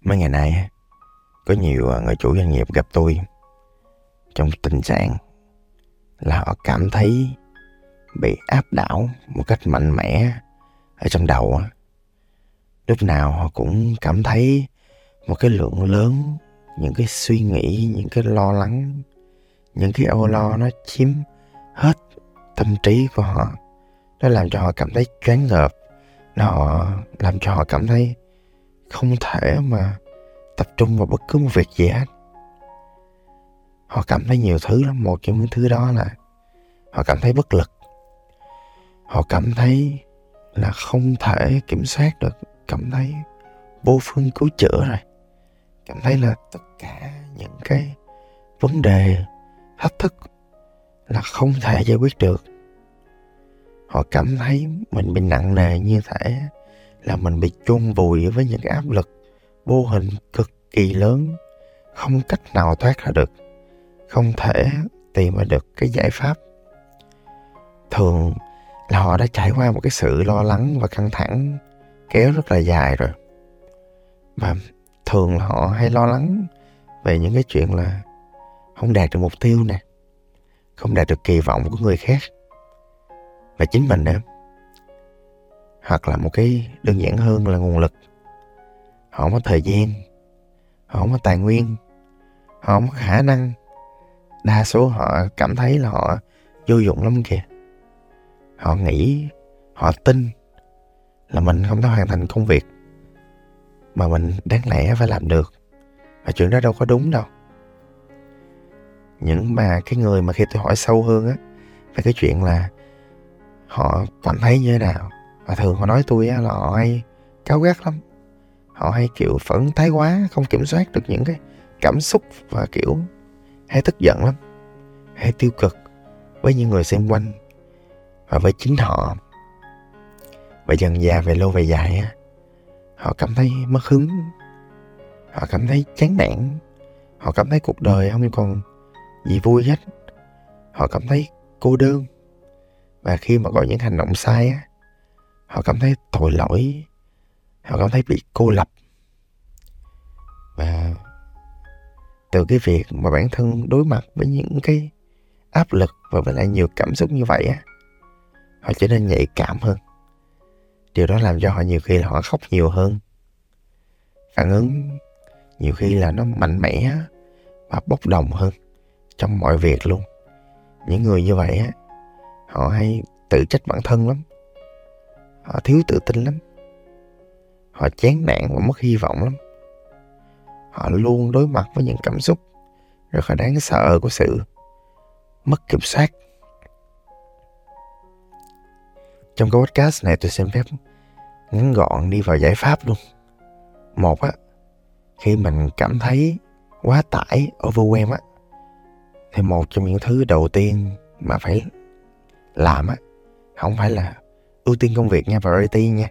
Mấy ngày nay có nhiều à, người chủ doanh nghiệp gặp tôi. Trong tình trạng là họ cảm thấy bị áp đảo một cách mạnh mẽ ở trong đầu lúc nào họ cũng cảm thấy một cái lượng lớn những cái suy nghĩ, những cái lo lắng, những cái âu lo nó chiếm hết tâm trí của họ. Nó làm cho họ cảm thấy choáng ngợp, nó làm cho họ cảm thấy không thể mà tập trung vào bất cứ một việc gì hết. Họ cảm thấy nhiều thứ lắm, một trong những thứ đó là họ cảm thấy bất lực. Họ cảm thấy là không thể kiểm soát được, cảm thấy vô phương cứu chữa rồi. Cảm thấy là tất cả những cái vấn đề, thách thức là không thể giải quyết được. Họ cảm thấy mình bị nặng nề như thể là mình bị chôn vùi với những cái áp lực vô hình cực kỳ lớn. Không cách nào thoát ra được. Không thể tìm ra được cái giải pháp. Thường là họ đã trải qua một cái sự lo lắng và căng thẳng kéo rất là dài rồi. Và thường là họ hay lo lắng về những cái chuyện là không đạt được mục tiêu nè, không đạt được kỳ vọng của người khác. Và chính mình nữa hoặc là một cái đơn giản hơn là nguồn lực. Họ không có thời gian, họ không có tài nguyên, họ không có khả năng. Đa số họ cảm thấy là họ vô dụng lắm kìa. Họ nghĩ, họ tin là mình không thể hoàn thành công việc mà mình đáng lẽ phải làm được. Và chuyện đó đâu có đúng đâu. Những mà cái người mà khi tôi hỏi sâu hơn á, về cái chuyện là họ cảm thấy như thế nào? Mà thường họ nói tôi á là họ hay cáo gắt lắm. Họ hay, kiểu, phẫn thái quá, không kiểm soát được những cái cảm xúc và, kiểu, hay tức giận lắm, hay tiêu cực với những người xung quanh và với chính họ. Và dần già về lâu về dài á, họ cảm thấy mất hứng, họ cảm thấy chán nản, họ cảm thấy cuộc đời không còn gì vui hết, họ cảm thấy cô đơn. Và khi mà có những hành động sai á họ cảm thấy tội lỗi. Họ cảm thấy bị cô lập. Và từ cái việc mà bản thân đối mặt với những cái áp lực và với lại nhiều cảm xúc như vậy á, họ trở nên nhạy cảm hơn. Điều đó làm cho họ nhiều khi là họ khóc nhiều hơn. Phản ứng nhiều khi là nó mạnh mẽ và bốc đồng hơn trong mọi việc luôn. Những người như vậy á, họ hay tự trách bản thân lắm họ thiếu tự tin lắm. Họ chán nản và mất hy vọng lắm. Họ luôn đối mặt với những cảm xúc rất là đáng sợ của sự mất kiểm soát. Trong cái podcast này tôi xin phép ngắn gọn đi vào giải pháp luôn. Một á, khi mình cảm thấy quá tải, overwhelm á, thì một trong những thứ đầu tiên mà phải làm á, không phải là ưu tiên công việc nha priority nha.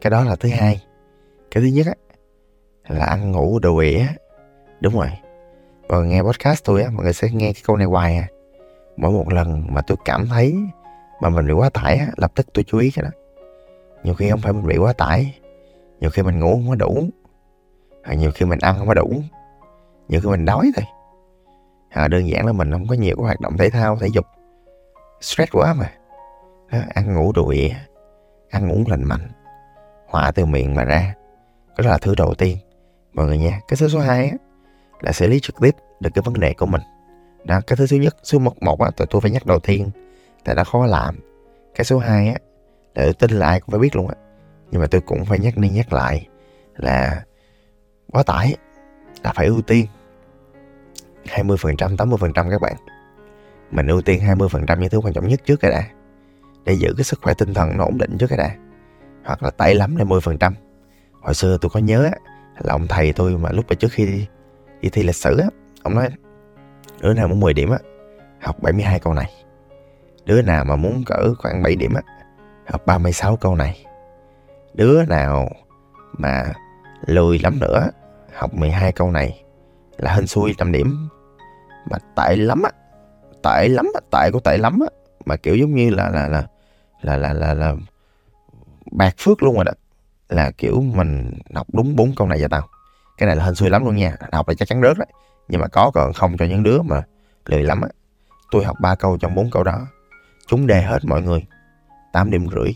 Cái đó là thứ hai. Cái thứ nhất á là ăn ngủ đồ ỉa đúng rồi. Và nghe podcast tôi á mọi người sẽ nghe cái câu này hoài à. Mỗi một lần mà tôi cảm thấy mà mình bị quá tải á lập tức tôi chú ý cái đó. Nhiều khi không phải mình bị quá tải nhiều khi mình ngủ không có đủ hoặc nhiều khi mình ăn không có đủ nhiều khi mình đói thôi. À, đơn giản là mình không có nhiều cái hoạt động thể thao thể dục. Stress quá mà ăn ngủ đủ ỉa ăn uống lành mạnh. Hỏa từ miệng mà ra. Đó là thứ đầu tiên. Mọi người nha cái thứ số hai á, là xử lý trực tiếp được cái vấn đề của mình. Đó, cái thứ thứ nhất, số một một á tôi phải nhắc đầu tiên tại đã khó làm. Cái số hai á là tôi tin là ai cũng phải biết luôn á. Nhưng mà tôi cũng phải nhắc đi nhắc lại là quá tải, là phải ưu tiên 20% 80% các bạn. Mình ưu tiên 20% những thứ quan trọng nhất trước cái đã để giữ cái sức khỏe tinh thần nó ổn định trước cái đã. Hoặc là tệ lắm là 10% hồi xưa tôi có nhớ là ông thầy tôi mà lúc mà trước khi đi, đi thi lịch sử á ông nói đứa nào muốn 10 điểm á học 72 câu này. Đứa nào mà muốn cỡ khoảng 7 điểm á học 36 câu này. Đứa nào mà lười lắm nữa học 12 câu này là hên xui 5 điểm. Mà tệ lắm á tệ lắm á tệ của tệ lắm á mà kiểu giống như là là là là là là, là bạc phước luôn rồi đó. Là kiểu mình đọc đúng bốn câu này cho tao. Cái này là hên xui lắm luôn nha. Học là chắc chắn rớt đấy. Nhưng mà có còn không cho những đứa mà lười lắm á. Tôi học ba câu trong bốn câu đó. Chúng đề hết mọi người. 8 điểm rưỡi.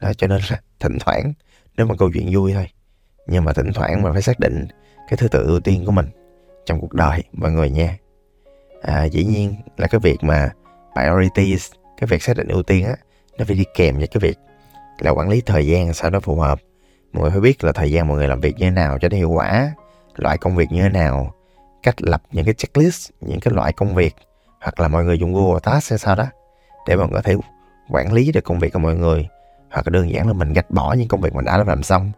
Đó, cho nên là thỉnh thoảng nếu mà câu chuyện vui thôi. Nhưng mà thỉnh thoảng mà phải xác định cái thứ tự ưu tiên của mình trong cuộc đời mọi người nha. À, dĩ nhiên là cái việc mà priorities cái việc xác định ưu tiên á nó phải đi kèm với cái việc là quản lý thời gian sao nó phù hợp. Mọi người phải biết là thời gian mọi người làm việc như thế nào cho nó hiệu quả, loại công việc như thế nào, cách lập những cái checklist, những cái loại công việc, hoặc là mọi người dùng Google Task hay sao đó, để mọi người có thể quản lý được công việc của mọi người. Hoặc là đơn giản là mình gạch bỏ những công việc mình đã làm xong,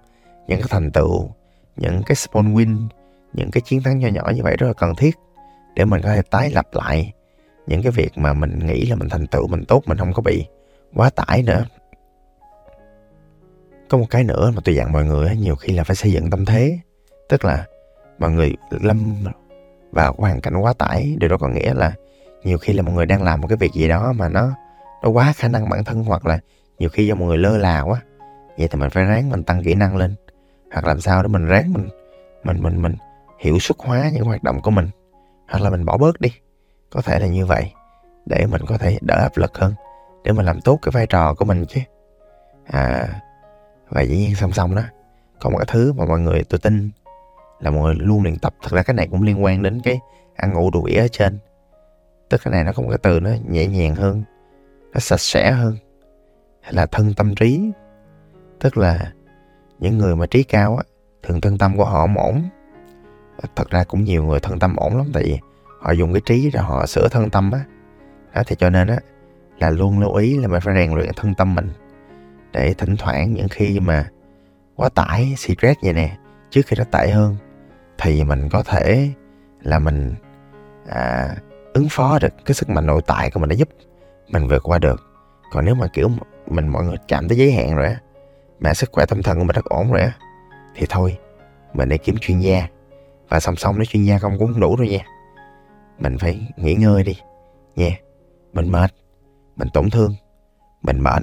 những cái thành tựu, những cái small win, những cái chiến thắng nhỏ nhỏ như vậy rất là cần thiết để mình có thể tái lập lại những cái việc mà mình nghĩ là mình thành tựu, mình tốt, mình không có bị quá tải nữa. Có một cái nữa mà tôi dặn mọi người nhiều khi là phải xây dựng tâm thế. Tức là mọi người lâm vào hoàn cảnh quá tải, điều đó có nghĩa là nhiều khi là mọi người đang làm một cái việc gì đó mà nó nó quá khả năng bản thân, hoặc là nhiều khi do mọi người lơ là quá, vậy thì mình phải ráng mình tăng kỹ năng lên. Hoặc làm sao để mình ráng mình mình mình mình hiệu suất hóa những hoạt động của mình. Hoặc là mình bỏ bớt đi. Có thể là như vậy, để mình có thể đỡ áp lực hơn để mình làm tốt cái vai trò của mình chứ. À và dĩ nhiên song song đó còn một cái thứ mà mọi người, tôi tin là mọi người luôn luyện tập. Thật ra cái này cũng liên quan đến cái ăn ngủ đủ ỉa ở trên. Tức cái này nó có một cái từ nó nhẹ nhàng hơn, nó sạch sẽ hơn, hay là thân tâm trí. Tức là những người mà trí cao á, thường thân tâm của họ ổn thật ra cũng nhiều người thân tâm ổn lắm, tại vì họ dùng cái trí rồi họ sửa thân tâm á. Đó, thì cho nên á là luôn lưu ý là mình phải rèn luyện thân tâm mình để thỉnh thoảng những khi mà quá tải stress vậy nè trước khi nó tệ hơn thì mình có thể là mình à, ứng phó được cái sức mạnh nội tại của mình để giúp mình vượt qua được. Còn nếu mà kiểu mình mọi người chạm tới giới hạn rồi á mà sức khỏe tâm thần của mình rất ổn rồi á thì thôi mình đi kiếm chuyên gia. Và song song nếu chuyên gia không cũng không đủ rồi nha mình phải nghỉ ngơi đi nha mình mệt mình tổn thương. Mình mệt,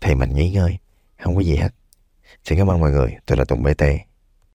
thì mình nghỉ ngơi. Không có gì hết. Xin cảm ơn mọi người. Tôi là tùng bt